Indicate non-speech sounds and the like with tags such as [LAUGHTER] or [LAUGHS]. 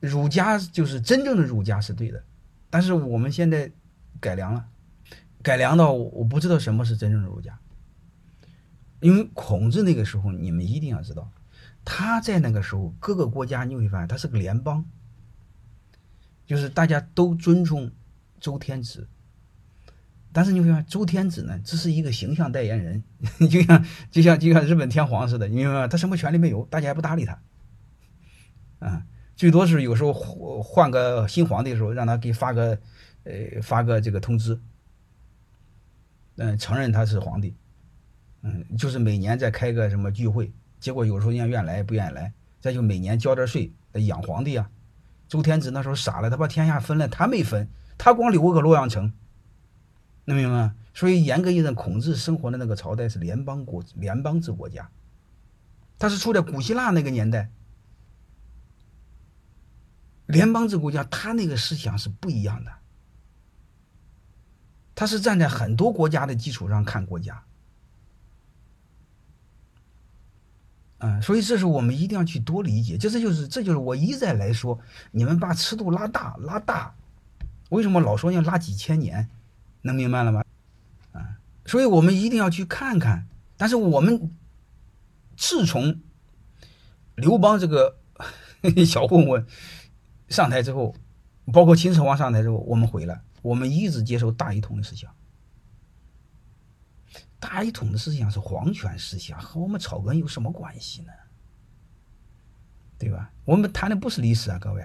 儒家就是真正的儒家是对的，但是我们现在改良了，改良到我不知道什么是真正的儒家。因为孔子那个时候，你们一定要知道，他在那个时候各个国家你会发现他是个联邦，就是大家都尊重周天子。但是你会发现，周天子呢只是一个形象代言人，[LAUGHS] 就像就像就像日本天皇似的，你明白吗？他什么权利没有，大家也不搭理他，啊，最多是有时候换换个新皇帝的时候，让他给发个呃发个这个通知，嗯，承认他是皇帝。嗯，就是每年再开个什么聚会，结果有时候人家愿来不愿意来，再就每年交点税养皇帝啊。周天子那时候傻了，他把天下分了，他没分，他光留个洛阳城，能明白吗？所以严格意义上，孔子生活的那个朝代是联邦国联邦制国家，他是处在古希腊那个年代，联邦制国家，他那个思想是不一样的，他是站在很多国家的基础上看国家。嗯，所以这是我们一定要去多理解，就这就是这就是我一再来说，你们把尺度拉大拉大，为什么老说要拉几千年？能明白了吗？啊，所以我们一定要去看看。但是我们自从刘邦这个 [LAUGHS] 小混混上台之后，包括秦始皇上台之后，我们回来，我们一直接受大一统的思想。大一统的思想是皇权思想，和我们草根有什么关系呢？对吧？我们谈的不是历史啊，各位。